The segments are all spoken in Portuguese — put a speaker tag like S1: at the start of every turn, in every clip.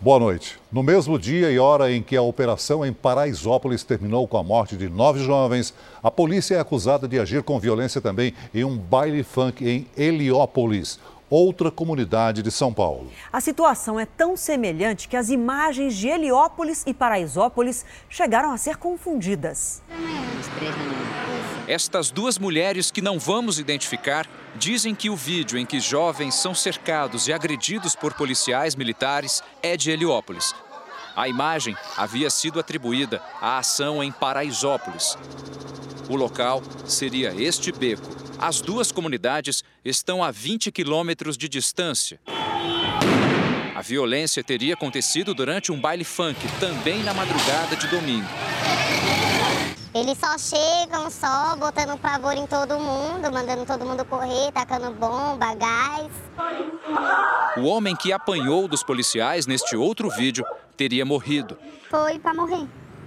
S1: Boa noite. No mesmo dia e hora em que a operação em Paraisópolis terminou com a morte de nove jovens, a polícia é acusada de agir com violência também em um baile funk em Heliópolis, outra comunidade de São Paulo.
S2: A situação é tão semelhante que as imagens de Heliópolis e Paraisópolis chegaram a ser confundidas.
S3: Estas duas mulheres que não vamos identificar dizem que o vídeo em que jovens são cercados e agredidos por policiais militares é de Heliópolis. A imagem havia sido atribuída à ação em Paraisópolis. O local seria este beco. As duas comunidades estão a 20 quilômetros de distância. A violência teria acontecido durante um baile funk, também na madrugada de domingo.
S4: Eles só chegam só botando pavor em todo mundo, mandando todo mundo correr, tacando bomba, gás.
S3: O homem que apanhou dos policiais neste outro vídeo teria morrido.
S4: Foi para morrer,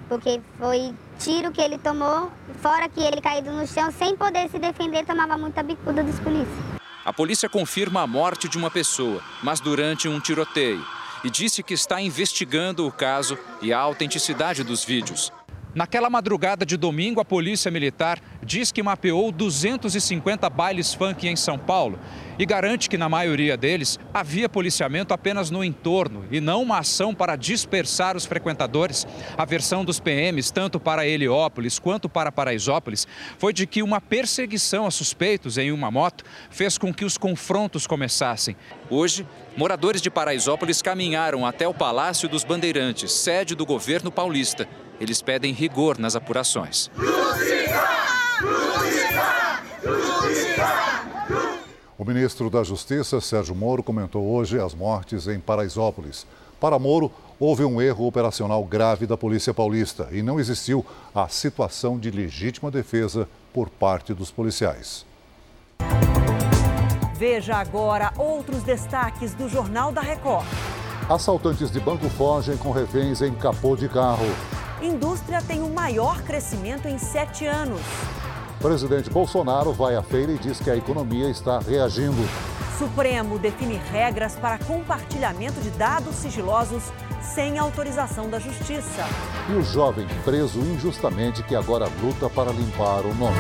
S4: porque foi tiro que ele tomou, fora que ele caído no chão sem poder se defender, tomava muita bicuda dos policiais.
S3: A polícia confirma a morte de uma pessoa, mas durante um tiroteio, e disse que está investigando o caso e a autenticidade dos vídeos. Naquela madrugada de domingo, a Polícia Militar diz que mapeou 250 bailes funk em São Paulo e garante que na maioria deles havia policiamento apenas no entorno e não uma ação para dispersar os frequentadores. A versão dos PMs, tanto para Heliópolis quanto para Paraisópolis, foi de que uma perseguição a suspeitos em uma moto fez com que os confrontos começassem. Hoje, moradores de Paraisópolis caminharam até o Palácio dos Bandeirantes, sede do governo paulista eles pedem rigor nas apurações.
S1: O ministro da Justiça, Sérgio Moro, comentou hoje as mortes em Paraisópolis. Para Moro, houve um erro operacional grave da Polícia Paulista e não existiu a situação de legítima defesa por parte dos policiais.
S2: Veja agora outros destaques do Jornal da Record.
S1: Assaltantes de banco fogem com reféns em capô de carro.
S2: Indústria tem o maior crescimento em sete anos.
S1: Presidente Bolsonaro vai à feira e diz que a economia está reagindo.
S2: Supremo define regras para compartilhamento de dados sigilosos sem autorização da Justiça.
S1: E o jovem preso injustamente que agora luta para limpar o nome.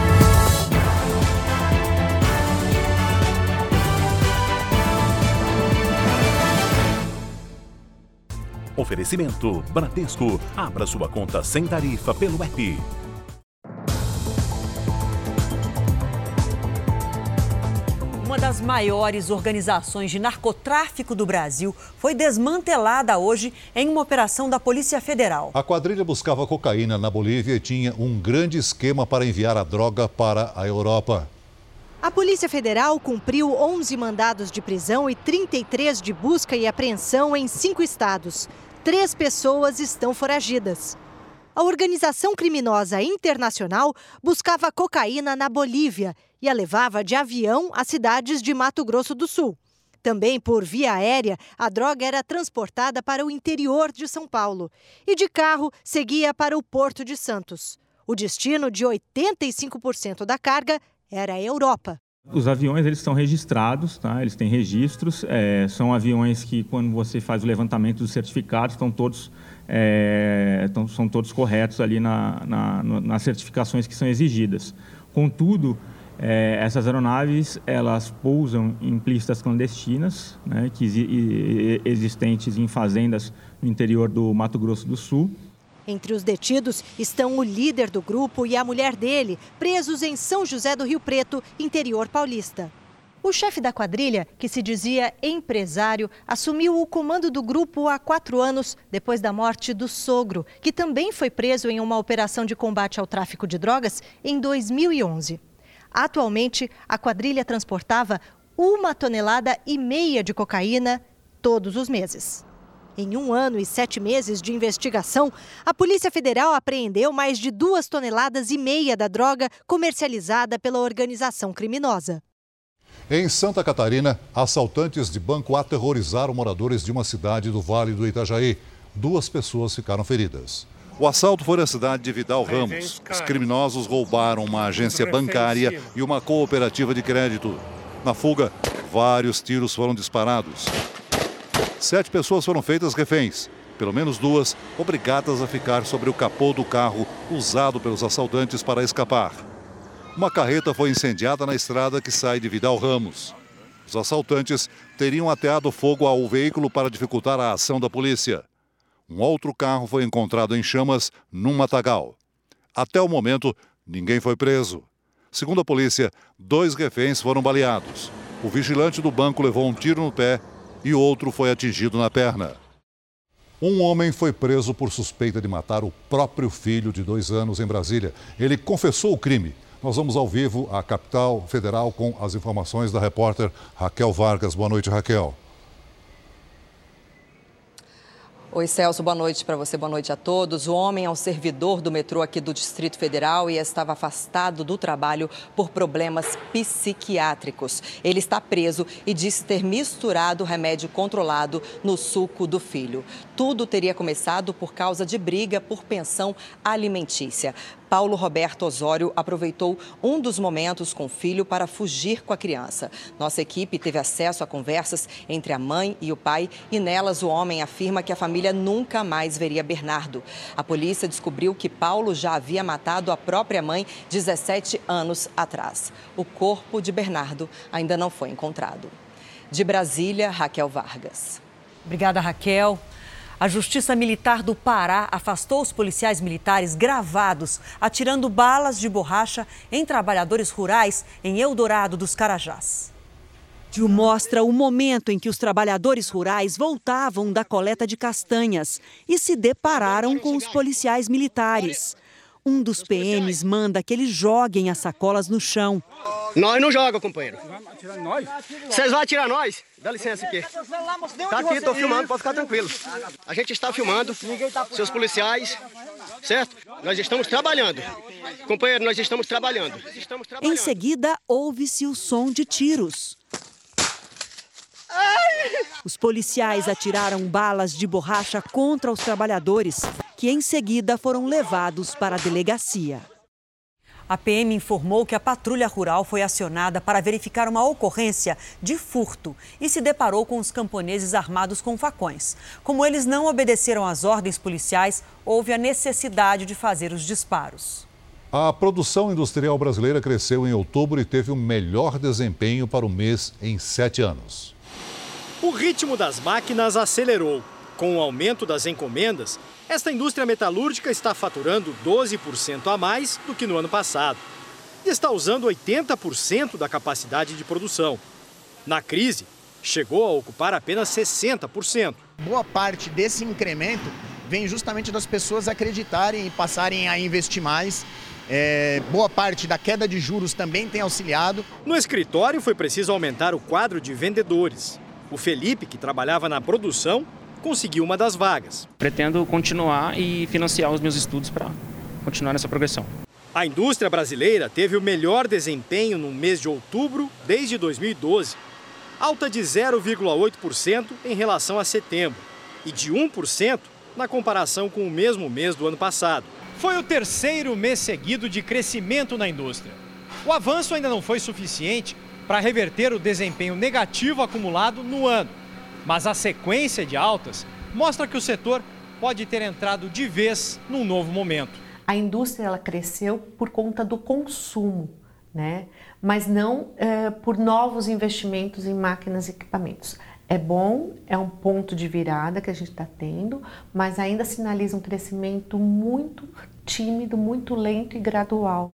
S5: Oferecimento Bradesco. Abra sua conta sem tarifa pelo app.
S2: Uma das maiores organizações de narcotráfico do Brasil foi desmantelada hoje em uma operação da Polícia Federal.
S1: A quadrilha buscava cocaína na Bolívia e tinha um grande esquema para enviar a droga para a Europa.
S6: A Polícia Federal cumpriu 11 mandados de prisão e 33 de busca e apreensão em cinco estados. Três pessoas estão foragidas. A organização criminosa internacional buscava cocaína na Bolívia e a levava de avião às cidades de Mato Grosso do Sul. Também por via aérea, a droga era transportada para o interior de São Paulo e de carro seguia para o Porto de Santos. O destino de 85% da carga era a Europa.
S7: Os aviões eles estão registrados, tá? eles têm registros, é, são aviões que quando você faz o levantamento dos certificados estão todos, é, estão, são todos corretos ali na, na, nas certificações que são exigidas. Contudo, é, essas aeronaves elas pousam em pistas clandestinas, né, que existentes em fazendas no interior do Mato Grosso do Sul
S6: entre os detidos estão o líder do grupo e a mulher dele, presos em São José do Rio Preto, interior paulista. O chefe da quadrilha, que se dizia empresário, assumiu o comando do grupo há quatro anos, depois da morte do sogro, que também foi preso em uma operação de combate ao tráfico de drogas em 2011. Atualmente, a quadrilha transportava uma tonelada e meia de cocaína todos os meses. Em um ano e sete meses de investigação, a Polícia Federal apreendeu mais de duas toneladas e meia da droga comercializada pela organização criminosa.
S1: Em Santa Catarina, assaltantes de banco aterrorizaram moradores de uma cidade do Vale do Itajaí. Duas pessoas ficaram feridas. O assalto foi na cidade de Vidal Ramos. Os criminosos roubaram uma agência bancária e uma cooperativa de crédito. Na fuga, vários tiros foram disparados. Sete pessoas foram feitas reféns, pelo menos duas obrigadas a ficar sobre o capô do carro usado pelos assaltantes para escapar. Uma carreta foi incendiada na estrada que sai de Vidal Ramos. Os assaltantes teriam ateado fogo ao veículo para dificultar a ação da polícia. Um outro carro foi encontrado em chamas num matagal. Até o momento, ninguém foi preso. Segundo a polícia, dois reféns foram baleados. O vigilante do banco levou um tiro no pé e outro foi atingido na perna. Um homem foi preso por suspeita de matar o próprio filho de dois anos em Brasília. Ele confessou o crime. Nós vamos ao vivo à capital federal com as informações da repórter Raquel Vargas. Boa noite, Raquel.
S8: Oi, Celso, boa noite para você, boa noite a todos. O homem é um servidor do metrô aqui do Distrito Federal e estava afastado do trabalho por problemas psiquiátricos. Ele está preso e disse ter misturado remédio controlado no suco do filho. Tudo teria começado por causa de briga por pensão alimentícia. Paulo Roberto Osório aproveitou um dos momentos com o filho para fugir com a criança. Nossa equipe teve acesso a conversas entre a mãe e o pai e nelas o homem afirma que a família nunca mais veria Bernardo. A polícia descobriu que Paulo já havia matado a própria mãe 17 anos atrás. O corpo de Bernardo ainda não foi encontrado. De Brasília, Raquel Vargas.
S2: Obrigada, Raquel. A Justiça Militar do Pará afastou os policiais militares gravados atirando balas de borracha em trabalhadores rurais em Eldorado dos Carajás.
S9: Vídeo mostra o momento em que os trabalhadores rurais voltavam da coleta de castanhas e se depararam com os policiais militares. Um dos PMs manda que eles joguem as sacolas no chão.
S10: Nós não joga, companheiro. Vocês vão atirar nós? Dá licença aqui. Tá aqui, estou filmando, pode ficar tranquilo. A gente está filmando, seus policiais, certo? Nós estamos trabalhando. Companheiro, nós estamos trabalhando. Estamos trabalhando.
S9: Em seguida, ouve-se o som de tiros. Os policiais atiraram balas de borracha contra os trabalhadores, que em seguida foram levados para a delegacia.
S2: A PM informou que a patrulha rural foi acionada para verificar uma ocorrência de furto e se deparou com os camponeses armados com facões. Como eles não obedeceram às ordens policiais, houve a necessidade de fazer os disparos.
S1: A produção industrial brasileira cresceu em outubro e teve o melhor desempenho para o mês em sete anos.
S11: O ritmo das máquinas acelerou. Com o aumento das encomendas, esta indústria metalúrgica está faturando 12% a mais do que no ano passado e está usando 80% da capacidade de produção. Na crise, chegou a ocupar apenas 60%.
S12: Boa parte desse incremento vem justamente das pessoas acreditarem e passarem a investir mais. É, boa parte da queda de juros também tem auxiliado.
S11: No escritório foi preciso aumentar o quadro de vendedores. O Felipe, que trabalhava na produção, conseguiu uma das vagas.
S13: Pretendo continuar e financiar os meus estudos para continuar nessa progressão.
S11: A indústria brasileira teve o melhor desempenho no mês de outubro desde 2012, alta de 0,8% em relação a setembro e de 1% na comparação com o mesmo mês do ano passado. Foi o terceiro mês seguido de crescimento na indústria. O avanço ainda não foi suficiente para reverter o desempenho negativo acumulado no ano. Mas a sequência de altas mostra que o setor pode ter entrado de vez num novo momento.
S14: A indústria ela cresceu por conta do consumo, né? mas não é, por novos investimentos em máquinas e equipamentos. É bom, é um ponto de virada que a gente está tendo, mas ainda sinaliza um crescimento muito tímido, muito lento e gradual.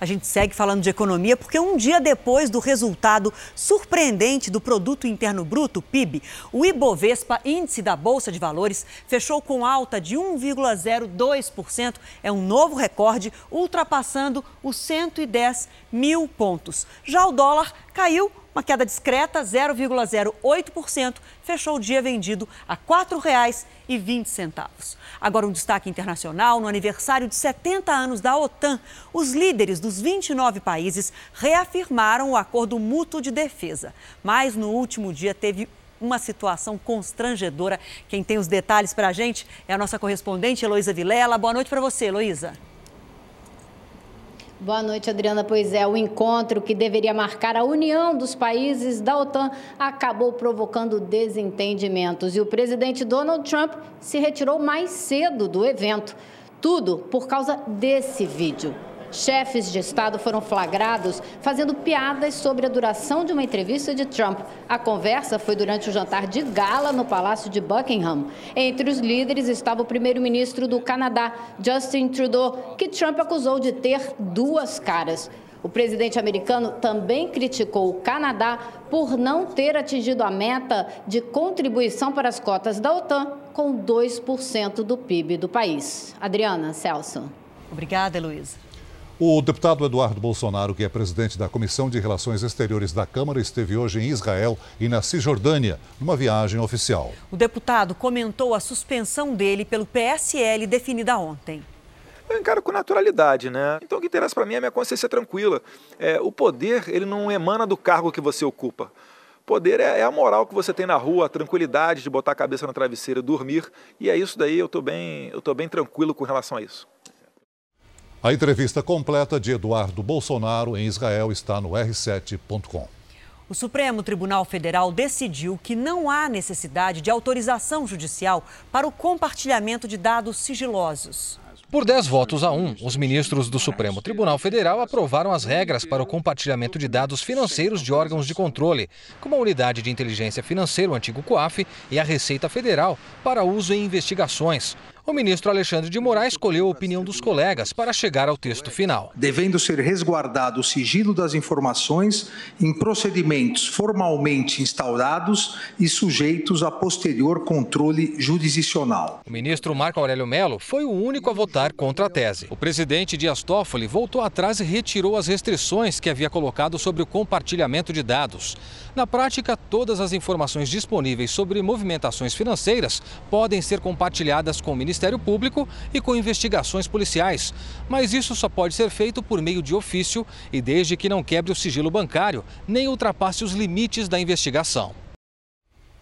S2: A gente segue falando de economia porque um dia depois do resultado surpreendente do Produto Interno Bruto, PIB, o Ibovespa, índice da Bolsa de Valores, fechou com alta de 1,02%. É um novo recorde, ultrapassando os 110 mil pontos. Já o dólar caiu uma queda discreta, 0,08%, fechou o dia vendido a R$ 4,20. Agora, um destaque internacional: no aniversário de 70 anos da OTAN, os líderes dos 29 países reafirmaram o acordo mútuo de defesa. Mas no último dia teve uma situação constrangedora. Quem tem os detalhes para a gente é a nossa correspondente Heloísa Vilela. Boa noite para você, Heloísa.
S15: Boa noite, Adriana. Pois é, o encontro que deveria marcar a união dos países da OTAN acabou provocando desentendimentos e o presidente Donald Trump se retirou mais cedo do evento. Tudo por causa desse vídeo. Chefes de Estado foram flagrados fazendo piadas sobre a duração de uma entrevista de Trump. A conversa foi durante o jantar de gala no Palácio de Buckingham. Entre os líderes estava o primeiro-ministro do Canadá, Justin Trudeau, que Trump acusou de ter duas caras. O presidente americano também criticou o Canadá por não ter atingido a meta de contribuição para as cotas da OTAN com 2% do PIB do país. Adriana, Celso.
S2: Obrigada, Heloísa.
S1: O deputado Eduardo Bolsonaro, que é presidente da Comissão de Relações Exteriores da Câmara, esteve hoje em Israel e na Cisjordânia, numa viagem oficial.
S2: O deputado comentou a suspensão dele pelo PSL definida ontem.
S16: Eu encaro com naturalidade, né? Então o que interessa para mim é a minha consciência tranquila. É, o poder, ele não emana do cargo que você ocupa. Poder é, é, a moral que você tem na rua, a tranquilidade de botar a cabeça na travesseira e dormir. E é isso daí, eu estou bem, eu tô bem tranquilo com relação a isso.
S1: A entrevista completa de Eduardo Bolsonaro em Israel está no r7.com.
S2: O Supremo Tribunal Federal decidiu que não há necessidade de autorização judicial para o compartilhamento de dados sigilosos.
S17: Por 10 votos a 1, os ministros do Supremo Tribunal Federal aprovaram as regras para o compartilhamento de dados financeiros de órgãos de controle, como a Unidade de Inteligência Financeira, o antigo COAF, e a Receita Federal, para uso em investigações. O ministro Alexandre de Moraes escolheu a opinião dos colegas para chegar ao texto final.
S18: Devendo ser resguardado o sigilo das informações em procedimentos formalmente instaurados e sujeitos a posterior controle jurisdicional.
S17: O ministro Marco Aurélio Mello foi o único a votar contra a tese. O presidente Dias Toffoli voltou atrás e retirou as restrições que havia colocado sobre o compartilhamento de dados. Na prática, todas as informações disponíveis sobre movimentações financeiras podem ser compartilhadas com o Ministério Público e com investigações policiais. Mas isso só pode ser feito por meio de ofício e desde que não quebre o sigilo bancário nem ultrapasse os limites da investigação.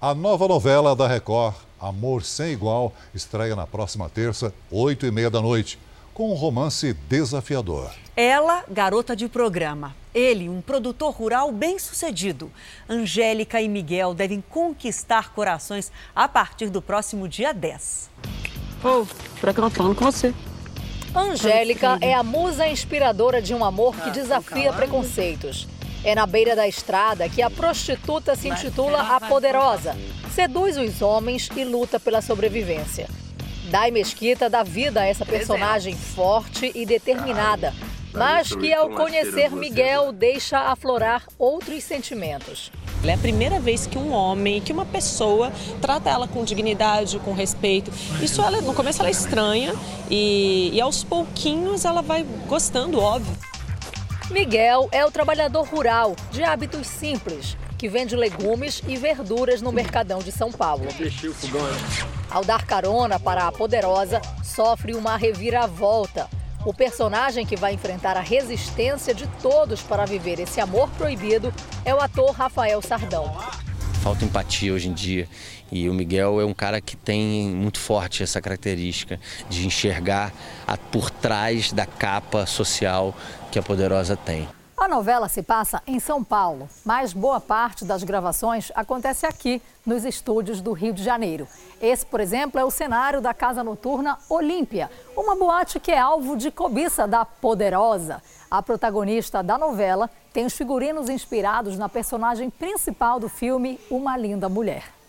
S1: A nova novela da Record, Amor Sem Igual, estreia na próxima terça, 8 e meia da noite, com um romance desafiador.
S2: Ela, garota de programa. Ele, um produtor rural bem-sucedido. Angélica e Miguel devem conquistar corações a partir do próximo dia 10.
S19: Oh, pra que eu falando com você.
S20: Angélica é a musa inspiradora de um amor que desafia preconceitos. É na beira da estrada que a prostituta se intitula A Poderosa. Seduz os homens e luta pela sobrevivência. Dai Mesquita dá vida a essa personagem forte e determinada, mas que ao conhecer Miguel deixa aflorar outros sentimentos.
S21: É a primeira vez que um homem, que uma pessoa trata ela com dignidade, com respeito. Isso ela, no começo ela é estranha e, e aos pouquinhos ela vai gostando, óbvio.
S20: Miguel é o trabalhador rural, de hábitos simples, que vende legumes e verduras no Mercadão de São Paulo. Ao dar carona para a poderosa, sofre uma reviravolta o personagem que vai enfrentar a resistência de todos para viver esse amor proibido é o ator Rafael Sardão.
S22: Falta empatia hoje em dia e o Miguel é um cara que tem muito forte essa característica de enxergar por trás da capa social que a Poderosa tem.
S20: A novela se passa em São Paulo, mas boa parte das gravações acontece aqui, nos estúdios do Rio de Janeiro. Esse, por exemplo, é o cenário da casa noturna Olímpia, uma boate que é alvo de cobiça da Poderosa. A protagonista da novela tem os figurinos inspirados na personagem principal do filme Uma Linda Mulher.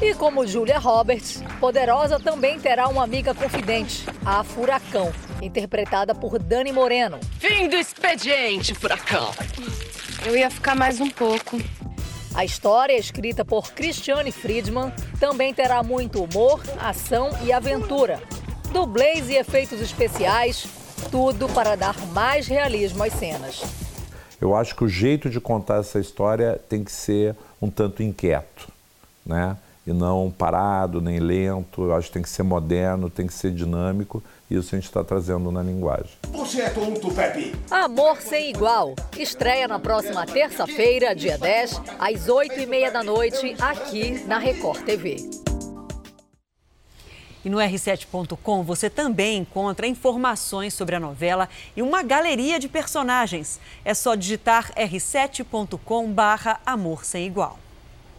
S20: E como Julia Roberts, Poderosa também terá uma amiga confidente, a Furacão, interpretada por Dani Moreno.
S23: Fim do expediente, Furacão. Eu ia ficar mais um pouco.
S20: A história, escrita por Christiane Friedman, também terá muito humor, ação e aventura. Dublês e efeitos especiais, tudo para dar mais realismo às cenas.
S24: Eu acho que o jeito de contar essa história tem que ser um tanto inquieto, né? E não parado, nem lento. Eu acho que tem que ser moderno, tem que ser dinâmico. E isso a gente está trazendo na linguagem.
S25: Você é tonto, Pepe!
S20: Amor Sem Igual. Estreia na próxima terça-feira, dia 10, às 8h30 da noite, aqui na Record TV.
S2: E no r7.com você também encontra informações sobre a novela e uma galeria de personagens. É só digitar r7.com/barra amor sem igual.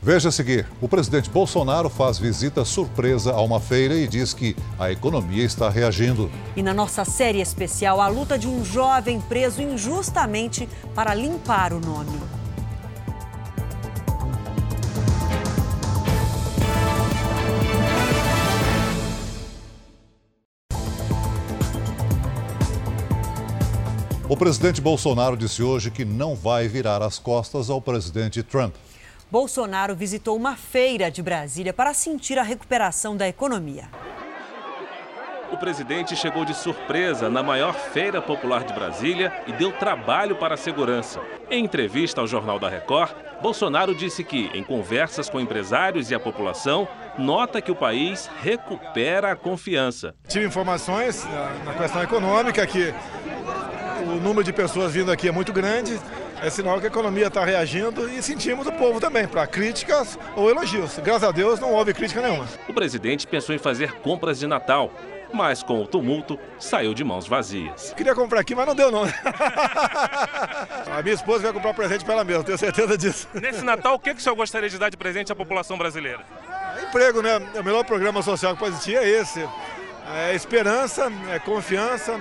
S1: Veja a seguir: o presidente Bolsonaro faz visita surpresa a uma feira e diz que a economia está reagindo.
S2: E na nossa série especial, a luta de um jovem preso injustamente para limpar o nome.
S1: O presidente Bolsonaro disse hoje que não vai virar as costas ao presidente Trump.
S2: Bolsonaro visitou uma feira de Brasília para sentir a recuperação da economia.
S26: O presidente chegou de surpresa na maior feira popular de Brasília e deu trabalho para a segurança. Em entrevista ao Jornal da Record, Bolsonaro disse que, em conversas com empresários e a população, nota que o país recupera a confiança.
S27: Tive informações na questão econômica que o número de pessoas vindo aqui é muito grande, é sinal que a economia está reagindo e sentimos o povo também, para críticas ou elogios. Graças a Deus não houve crítica nenhuma.
S26: O presidente pensou em fazer compras de Natal, mas com o tumulto saiu de mãos vazias.
S27: Queria comprar aqui, mas não deu não. a minha esposa vai comprar presente para ela mesma, tenho certeza disso.
S26: Nesse Natal, o que, que o senhor gostaria de dar de presente à população brasileira?
S27: Emprego, né? O melhor programa social que pode existir é esse. É esperança, é confiança,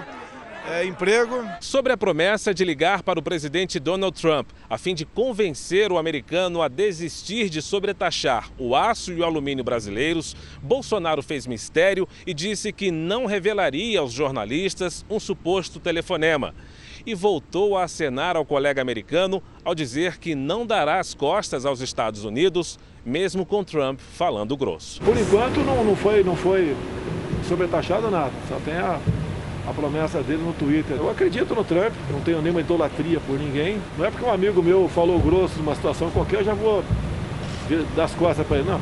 S27: é, emprego.
S26: Sobre a promessa de ligar para o presidente Donald Trump, a fim de convencer o americano a desistir de sobretaxar o aço e o alumínio brasileiros, Bolsonaro fez mistério e disse que não revelaria aos jornalistas um suposto telefonema. E voltou a acenar ao colega americano ao dizer que não dará as costas aos Estados Unidos, mesmo com Trump falando grosso.
S27: Por enquanto não, não foi, não foi sobretaxado nada, só tem a a promessa dele no Twitter. Eu acredito no Trump, não tenho nenhuma idolatria por ninguém. Não é porque um amigo meu falou grosso numa situação qualquer, eu já vou dar as costas para ele, não.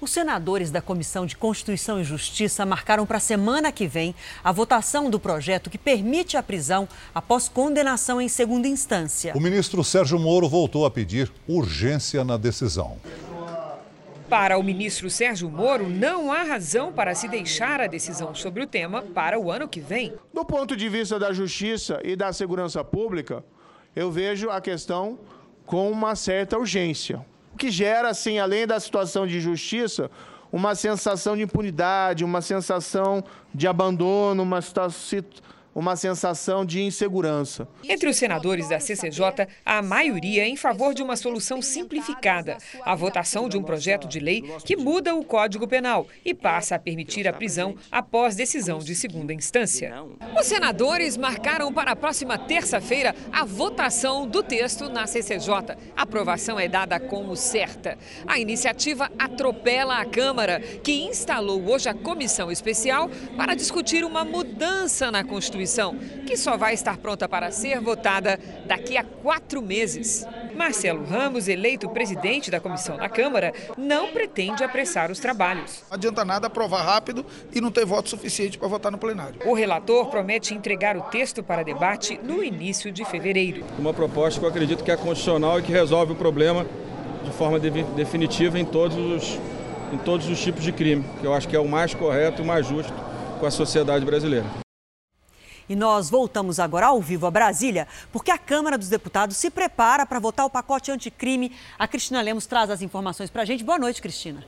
S2: Os senadores da Comissão de Constituição e Justiça marcaram para a semana que vem a votação do projeto que permite a prisão após condenação em segunda instância.
S1: O ministro Sérgio Moro voltou a pedir urgência na decisão.
S28: Para o ministro Sérgio Moro, não há razão para se deixar a decisão sobre o tema para o ano que vem.
S29: Do ponto de vista da justiça e da segurança pública, eu vejo a questão com uma certa urgência. O que gera, assim, além da situação de justiça, uma sensação de impunidade, uma sensação de abandono, uma situação uma sensação de insegurança.
S28: Entre os senadores da CCJ, há maioria em favor de uma solução simplificada, a votação de um projeto de lei que muda o Código Penal e passa a permitir a prisão após decisão de segunda instância. Os senadores marcaram para a próxima terça-feira a votação do texto na CCJ. A aprovação é dada como certa. A iniciativa atropela a Câmara, que instalou hoje a comissão especial para discutir uma mudança na Constituição Constituição, que só vai estar pronta para ser votada daqui a quatro meses. Marcelo Ramos, eleito presidente da comissão da Câmara, não pretende apressar os trabalhos.
S29: Não adianta nada aprovar rápido e não ter voto suficiente para votar no plenário.
S28: O relator promete entregar o texto para debate no início de fevereiro.
S25: Uma proposta que eu acredito que é constitucional e que resolve o problema de forma de definitiva em todos os, em todos os tipos de crime, que eu acho que é o mais correto e o mais justo com a sociedade brasileira.
S2: E nós voltamos agora ao vivo a Brasília, porque a Câmara dos Deputados se prepara para votar o pacote anticrime. A Cristina Lemos traz as informações para a gente. Boa noite, Cristina.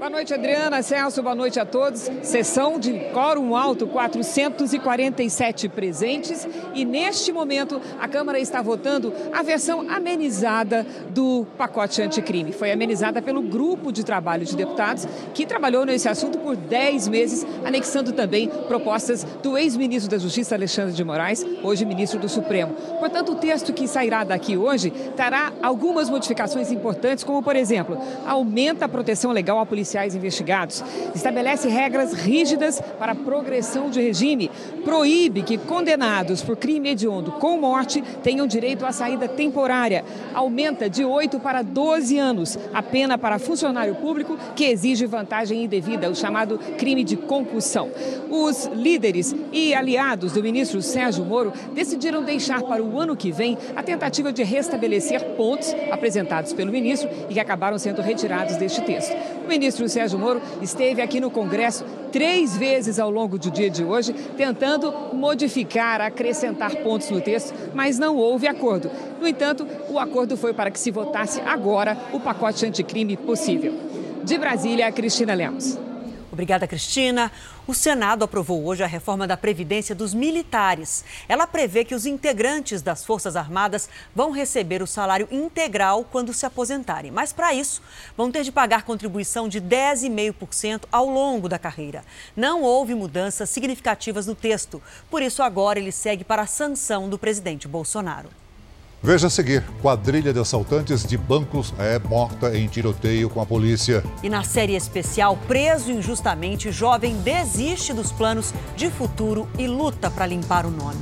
S28: Boa noite, Adriana, Celso, boa noite a todos. Sessão de quórum alto, 447 presentes. E neste momento, a Câmara está votando a versão amenizada do pacote anticrime. Foi amenizada pelo grupo de trabalho de deputados que trabalhou nesse assunto por 10 meses, anexando também propostas do ex-ministro da Justiça, Alexandre de Moraes, hoje ministro do Supremo. Portanto, o texto que sairá daqui hoje terá algumas modificações importantes, como, por exemplo, aumenta a proteção legal à polícia policiais investigados. Estabelece regras rígidas para a progressão de regime. Proíbe que condenados por crime hediondo com morte tenham direito à saída temporária. Aumenta de 8 para 12 anos a pena para funcionário público que exige vantagem indevida, o chamado crime de concussão. Os líderes e aliados do ministro Sérgio Moro decidiram deixar para o ano que vem a tentativa de restabelecer pontos apresentados pelo ministro e que acabaram sendo retirados deste texto. O ministro Sérgio Moro esteve aqui no Congresso três vezes ao longo do dia de hoje, tentando modificar, acrescentar pontos no texto, mas não houve acordo. No entanto, o acordo foi para que se votasse agora o pacote anticrime possível. De Brasília, Cristina Lemos.
S2: Obrigada, Cristina. O Senado aprovou hoje a reforma da Previdência dos militares. Ela prevê que os integrantes das Forças Armadas vão receber o salário integral quando se aposentarem. Mas, para isso, vão ter de pagar contribuição de 10,5% ao longo da carreira. Não houve mudanças significativas no texto. Por isso, agora ele segue para a sanção do presidente Bolsonaro.
S1: Veja a seguir: quadrilha de assaltantes de bancos é morta em tiroteio com a polícia.
S2: E na série especial, preso injustamente, jovem desiste dos planos de futuro e luta para limpar o nome.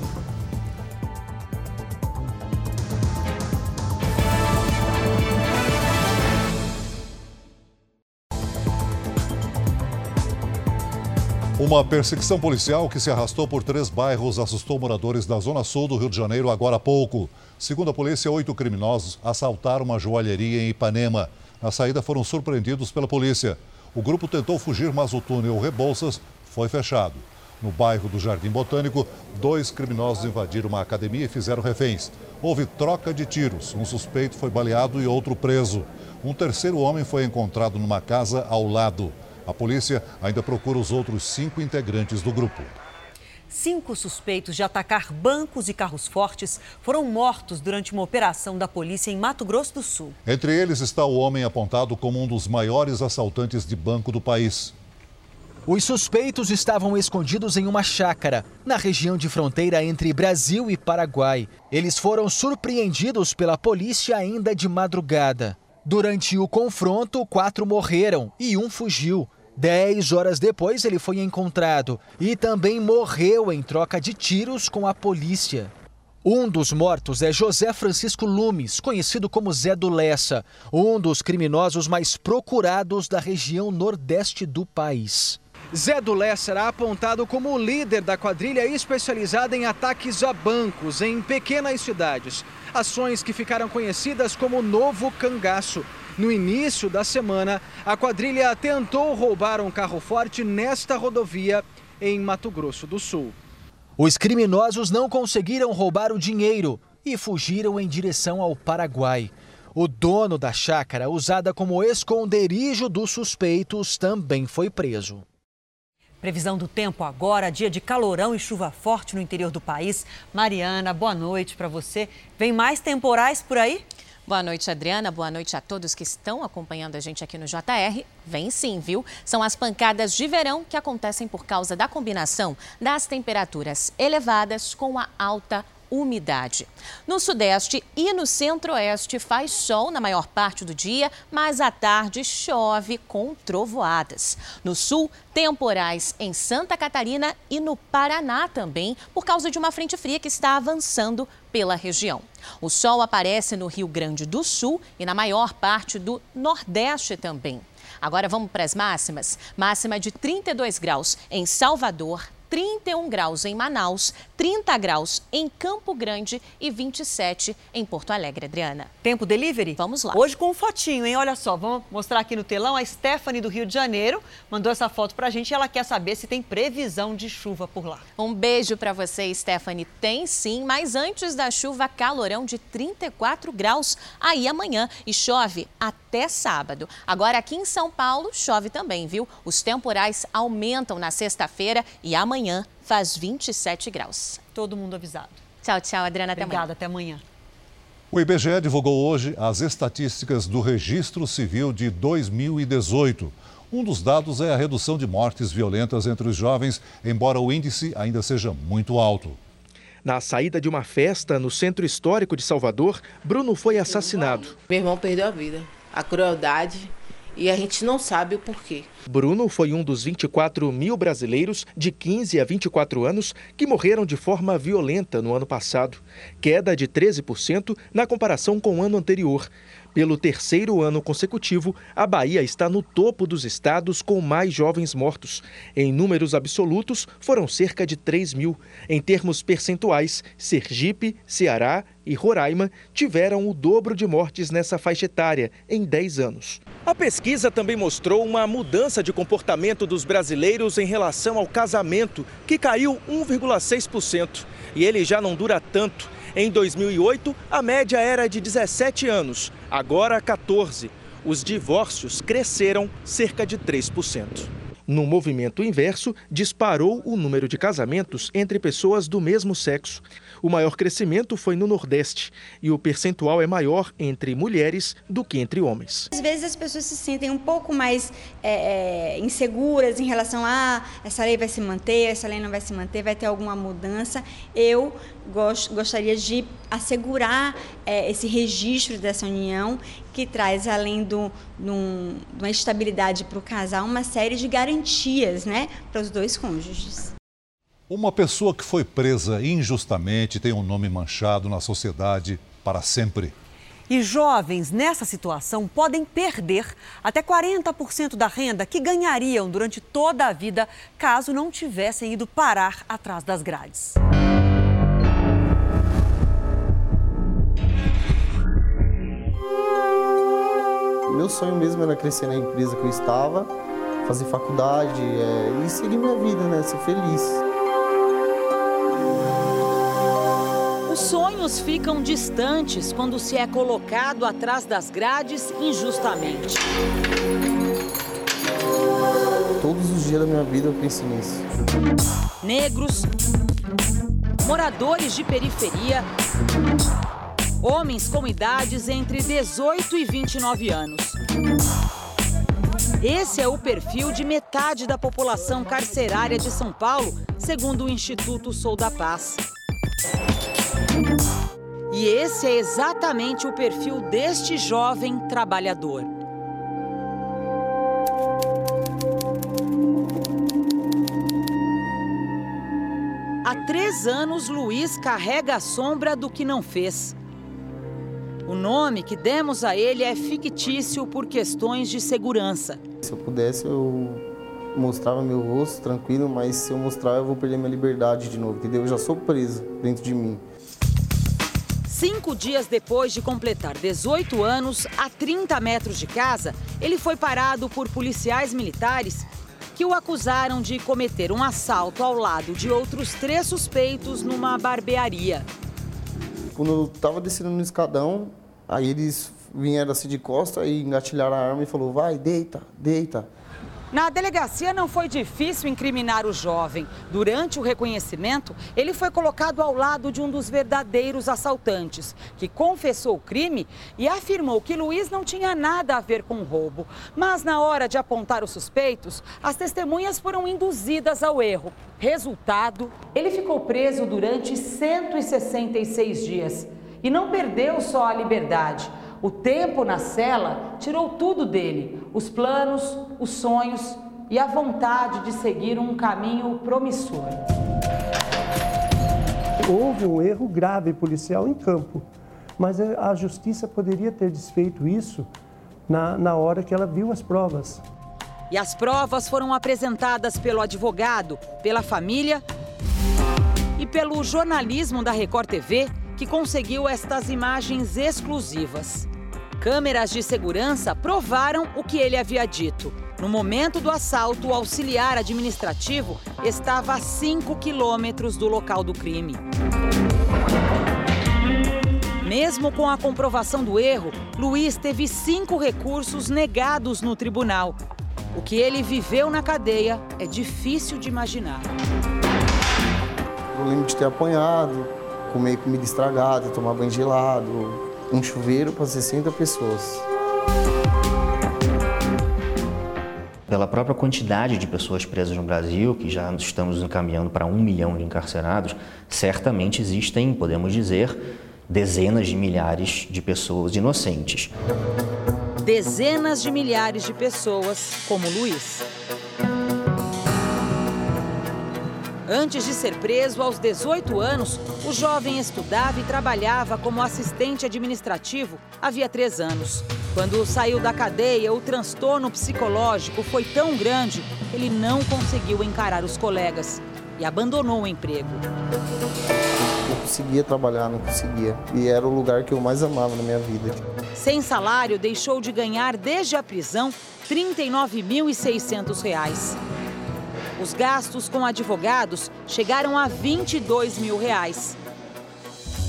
S1: Uma perseguição policial que se arrastou por três bairros assustou moradores da Zona Sul do Rio de Janeiro agora há pouco. Segundo a polícia, oito criminosos assaltaram uma joalheria em Ipanema. Na saída foram surpreendidos pela polícia. O grupo tentou fugir, mas o túnel Rebouças foi fechado. No bairro do Jardim Botânico, dois criminosos invadiram uma academia e fizeram reféns. Houve troca de tiros. Um suspeito foi baleado e outro preso. Um terceiro homem foi encontrado numa casa ao lado. A polícia ainda procura os outros cinco integrantes do grupo.
S2: Cinco suspeitos de atacar bancos e carros fortes foram mortos durante uma operação da polícia em Mato Grosso do Sul.
S1: Entre eles está o homem apontado como um dos maiores assaltantes de banco do país.
S30: Os suspeitos estavam escondidos em uma chácara, na região de fronteira entre Brasil e Paraguai. Eles foram surpreendidos pela polícia ainda de madrugada. Durante o confronto, quatro morreram e um fugiu. Dez horas depois, ele foi encontrado e também morreu em troca de tiros com a polícia. Um dos mortos é José Francisco Lumes, conhecido como Zé do Lessa, um dos criminosos mais procurados da região nordeste do país. Zé do Lessa era apontado como o líder da quadrilha especializada em ataques a bancos em pequenas cidades. Ações que ficaram conhecidas como Novo Cangaço. No início da semana, a quadrilha tentou roubar um carro forte nesta rodovia em Mato Grosso do Sul. Os criminosos não conseguiram roubar o dinheiro e fugiram em direção ao Paraguai. O dono da chácara, usada como esconderijo dos suspeitos, também foi preso.
S2: Previsão do tempo agora, dia de calorão e chuva forte no interior do país. Mariana, boa noite para você. Vem mais temporais por aí?
S31: Boa noite, Adriana. Boa noite a todos que estão acompanhando a gente aqui no JR. Vem sim, viu? São as pancadas de verão que acontecem por causa da combinação das temperaturas elevadas com a alta umidade. No sudeste e no centro-oeste faz sol na maior parte do dia, mas à tarde chove com trovoadas. No sul, temporais em Santa Catarina e no Paraná também, por causa de uma frente fria que está avançando pela região. O sol aparece no Rio Grande do Sul e na maior parte do Nordeste também. Agora vamos para as máximas. Máxima de 32 graus em Salvador, 31 graus em Manaus, 30 graus em Campo Grande e 27 em Porto Alegre, Adriana.
S2: Tempo delivery?
S31: Vamos lá.
S2: Hoje com um fotinho, hein? Olha só, vamos mostrar aqui no telão. A Stephanie do Rio de Janeiro mandou essa foto pra gente e ela quer saber se tem previsão de chuva por lá.
S31: Um beijo para você, Stephanie. Tem sim, mas antes da chuva, calorão de 34 graus aí amanhã e chove até sábado. Agora aqui em São Paulo chove também, viu? Os temporais aumentam na sexta-feira e amanhã amanhã faz 27 graus.
S2: Todo mundo avisado.
S31: Tchau, tchau, Adriana. Até
S2: Obrigada,
S31: amanhã.
S2: até amanhã.
S1: O IBGE divulgou hoje as estatísticas do Registro Civil de 2018. Um dos dados é a redução de mortes violentas entre os jovens, embora o índice ainda seja muito alto.
S32: Na saída de uma festa no centro histórico de Salvador, Bruno foi assassinado.
S33: Meu irmão perdeu a vida. A crueldade e a gente não sabe o porquê.
S32: Bruno foi um dos 24 mil brasileiros de 15 a 24 anos que morreram de forma violenta no ano passado, queda de 13% na comparação com o ano anterior. Pelo terceiro ano consecutivo, a Bahia está no topo dos estados com mais jovens mortos. Em números absolutos, foram cerca de 3 mil. Em termos percentuais, Sergipe, Ceará e Roraima tiveram o dobro de mortes nessa faixa etária em 10 anos. A pesquisa também mostrou uma mudança de comportamento dos brasileiros em relação ao casamento, que caiu 1,6%. E ele já não dura tanto. Em 2008, a média era de 17 anos, agora 14. Os divórcios cresceram cerca de 3%. No movimento inverso, disparou o número de casamentos entre pessoas do mesmo sexo. O maior crescimento foi no Nordeste e o percentual é maior entre mulheres do que entre homens.
S34: Às vezes as pessoas se sentem um pouco mais é, é, inseguras em relação a ah, essa lei vai se manter, essa lei não vai se manter, vai ter alguma mudança. Eu gost, gostaria de assegurar é, esse registro dessa união que traz, além de uma estabilidade para o casal, uma série de garantias né, para os dois cônjuges.
S1: Uma pessoa que foi presa injustamente tem um nome manchado na sociedade para sempre.
S2: E jovens nessa situação podem perder até 40% da renda que ganhariam durante toda a vida caso não tivessem ido parar atrás das grades.
S35: Meu sonho mesmo era crescer na empresa que eu estava, fazer faculdade é, e seguir minha vida, né? Ser feliz.
S36: Os sonhos ficam distantes quando se é colocado atrás das grades injustamente.
S35: Todos os dias da minha vida eu penso nisso.
S36: Negros, moradores de periferia, homens com idades entre 18 e 29 anos. Esse é o perfil de metade da população carcerária de São Paulo, segundo o Instituto Sou da Paz. E esse é exatamente o perfil deste jovem trabalhador. Há três anos, Luiz carrega a sombra do que não fez. O nome que demos a ele é fictício por questões de segurança.
S35: Se eu pudesse, eu mostrava meu rosto tranquilo, mas se eu mostrar, eu vou perder minha liberdade de novo, entendeu? Eu já sou preso dentro de mim.
S36: Cinco dias depois de completar 18 anos, a 30 metros de casa, ele foi parado por policiais militares que o acusaram de cometer um assalto ao lado de outros três suspeitos numa barbearia.
S35: Quando eu estava descendo no escadão, aí eles vieram assim de costa e engatilharam a arma e falou, vai, deita, deita.
S36: Na delegacia não foi difícil incriminar o jovem. Durante o reconhecimento, ele foi colocado ao lado de um dos verdadeiros assaltantes, que confessou o crime e afirmou que Luiz não tinha nada a ver com o roubo. Mas na hora de apontar os suspeitos, as testemunhas foram induzidas ao erro. Resultado: ele ficou preso durante 166 dias e não perdeu só a liberdade o tempo na cela tirou tudo dele: os planos, os sonhos e a vontade de seguir um caminho promissor.
S37: Houve um erro grave policial em campo, mas a justiça poderia ter desfeito isso na, na hora que ela viu as provas.
S36: E as provas foram apresentadas pelo advogado, pela família e pelo jornalismo da Record TV que conseguiu estas imagens exclusivas. Câmeras de segurança provaram o que ele havia dito. No momento do assalto, o auxiliar administrativo estava a 5 quilômetros do local do crime. Mesmo com a comprovação do erro, Luiz teve cinco recursos negados no tribunal. O que ele viveu na cadeia é difícil de imaginar.
S35: Eu lembro de ter apanhado, comer comida estragada, tomar banho gelado, um chuveiro para 60 pessoas.
S38: Pela própria quantidade de pessoas presas no Brasil, que já estamos encaminhando para um milhão de encarcerados, certamente existem, podemos dizer, dezenas de milhares de pessoas inocentes.
S36: dezenas de milhares de pessoas como Luiz. Antes de ser preso, aos 18 anos, o jovem estudava e trabalhava como assistente administrativo havia três anos. Quando saiu da cadeia, o transtorno psicológico foi tão grande que ele não conseguiu encarar os colegas e abandonou o emprego.
S35: Não conseguia trabalhar, não conseguia. E era o lugar que eu mais amava na minha vida.
S36: Sem salário, deixou de ganhar desde a prisão R$ 39.600. Os gastos com advogados chegaram a 22 mil reais.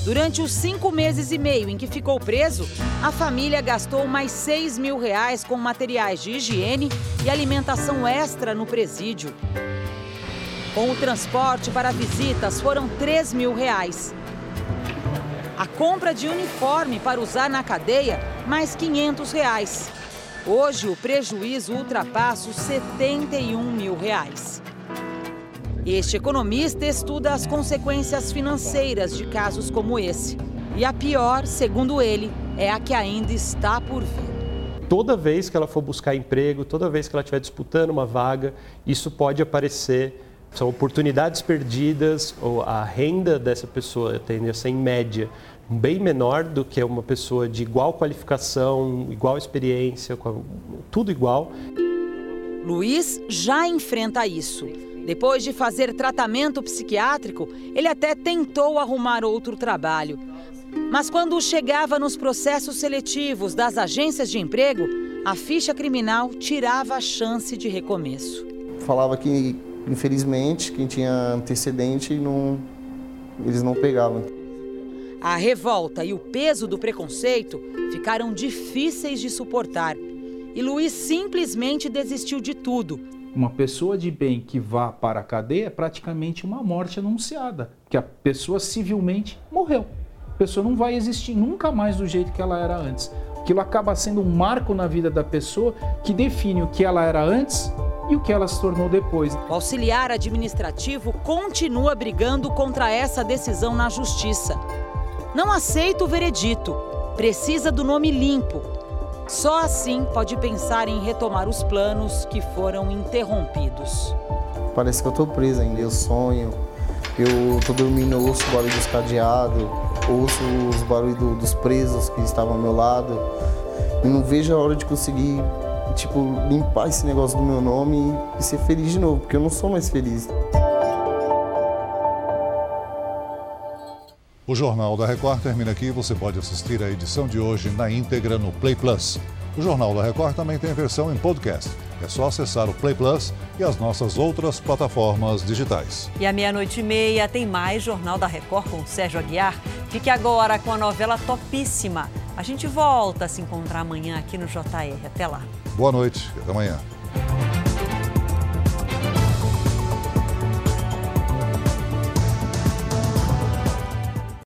S36: Durante os cinco meses e meio em que ficou preso, a família gastou mais 6 mil reais com materiais de higiene e alimentação extra no presídio. Com o transporte para visitas foram 3 mil reais. A compra de uniforme para usar na cadeia, mais 500 reais. Hoje, o prejuízo ultrapassa os 71 mil reais. Este economista estuda as consequências financeiras de casos como esse. E a pior, segundo ele, é a que ainda está por vir.
S39: Toda vez que ela for buscar emprego, toda vez que ela estiver disputando uma vaga, isso pode aparecer. São oportunidades perdidas, ou a renda dessa pessoa tende a ser, em média, bem menor do que uma pessoa de igual qualificação, igual experiência, tudo igual.
S36: Luiz já enfrenta isso. Depois de fazer tratamento psiquiátrico, ele até tentou arrumar outro trabalho. Mas quando chegava nos processos seletivos das agências de emprego, a ficha criminal tirava a chance de recomeço.
S35: Falava que, infelizmente, quem tinha antecedente, não, eles não pegavam.
S36: A revolta e o peso do preconceito ficaram difíceis de suportar. E Luiz simplesmente desistiu de tudo.
S40: Uma pessoa de bem que vá para a cadeia é praticamente uma morte anunciada, que a pessoa civilmente morreu. A pessoa não vai existir nunca mais do jeito que ela era antes. Aquilo acaba sendo um marco na vida da pessoa que define o que ela era antes e o que ela se tornou depois.
S36: O auxiliar administrativo continua brigando contra essa decisão na justiça. Não aceita o veredito, precisa do nome limpo. Só assim pode pensar em retomar os planos que foram interrompidos.
S35: Parece que eu tô presa ainda, eu sonho, eu tô dormindo, eu ouço o barulho dos cadeados, ouço os barulhos do, dos presos que estavam ao meu lado. E não vejo a hora de conseguir, tipo, limpar esse negócio do meu nome e ser feliz de novo, porque eu não sou mais feliz.
S1: O Jornal da Record termina aqui. Você pode assistir a edição de hoje na íntegra no Play Plus. O Jornal da Record também tem versão em podcast. É só acessar o Play Plus e as nossas outras plataformas digitais.
S2: E à meia-noite e meia tem mais Jornal da Record com Sérgio Aguiar. Fique agora com a novela Topíssima. A gente volta a se encontrar amanhã aqui no JR. Até lá.
S1: Boa noite até amanhã.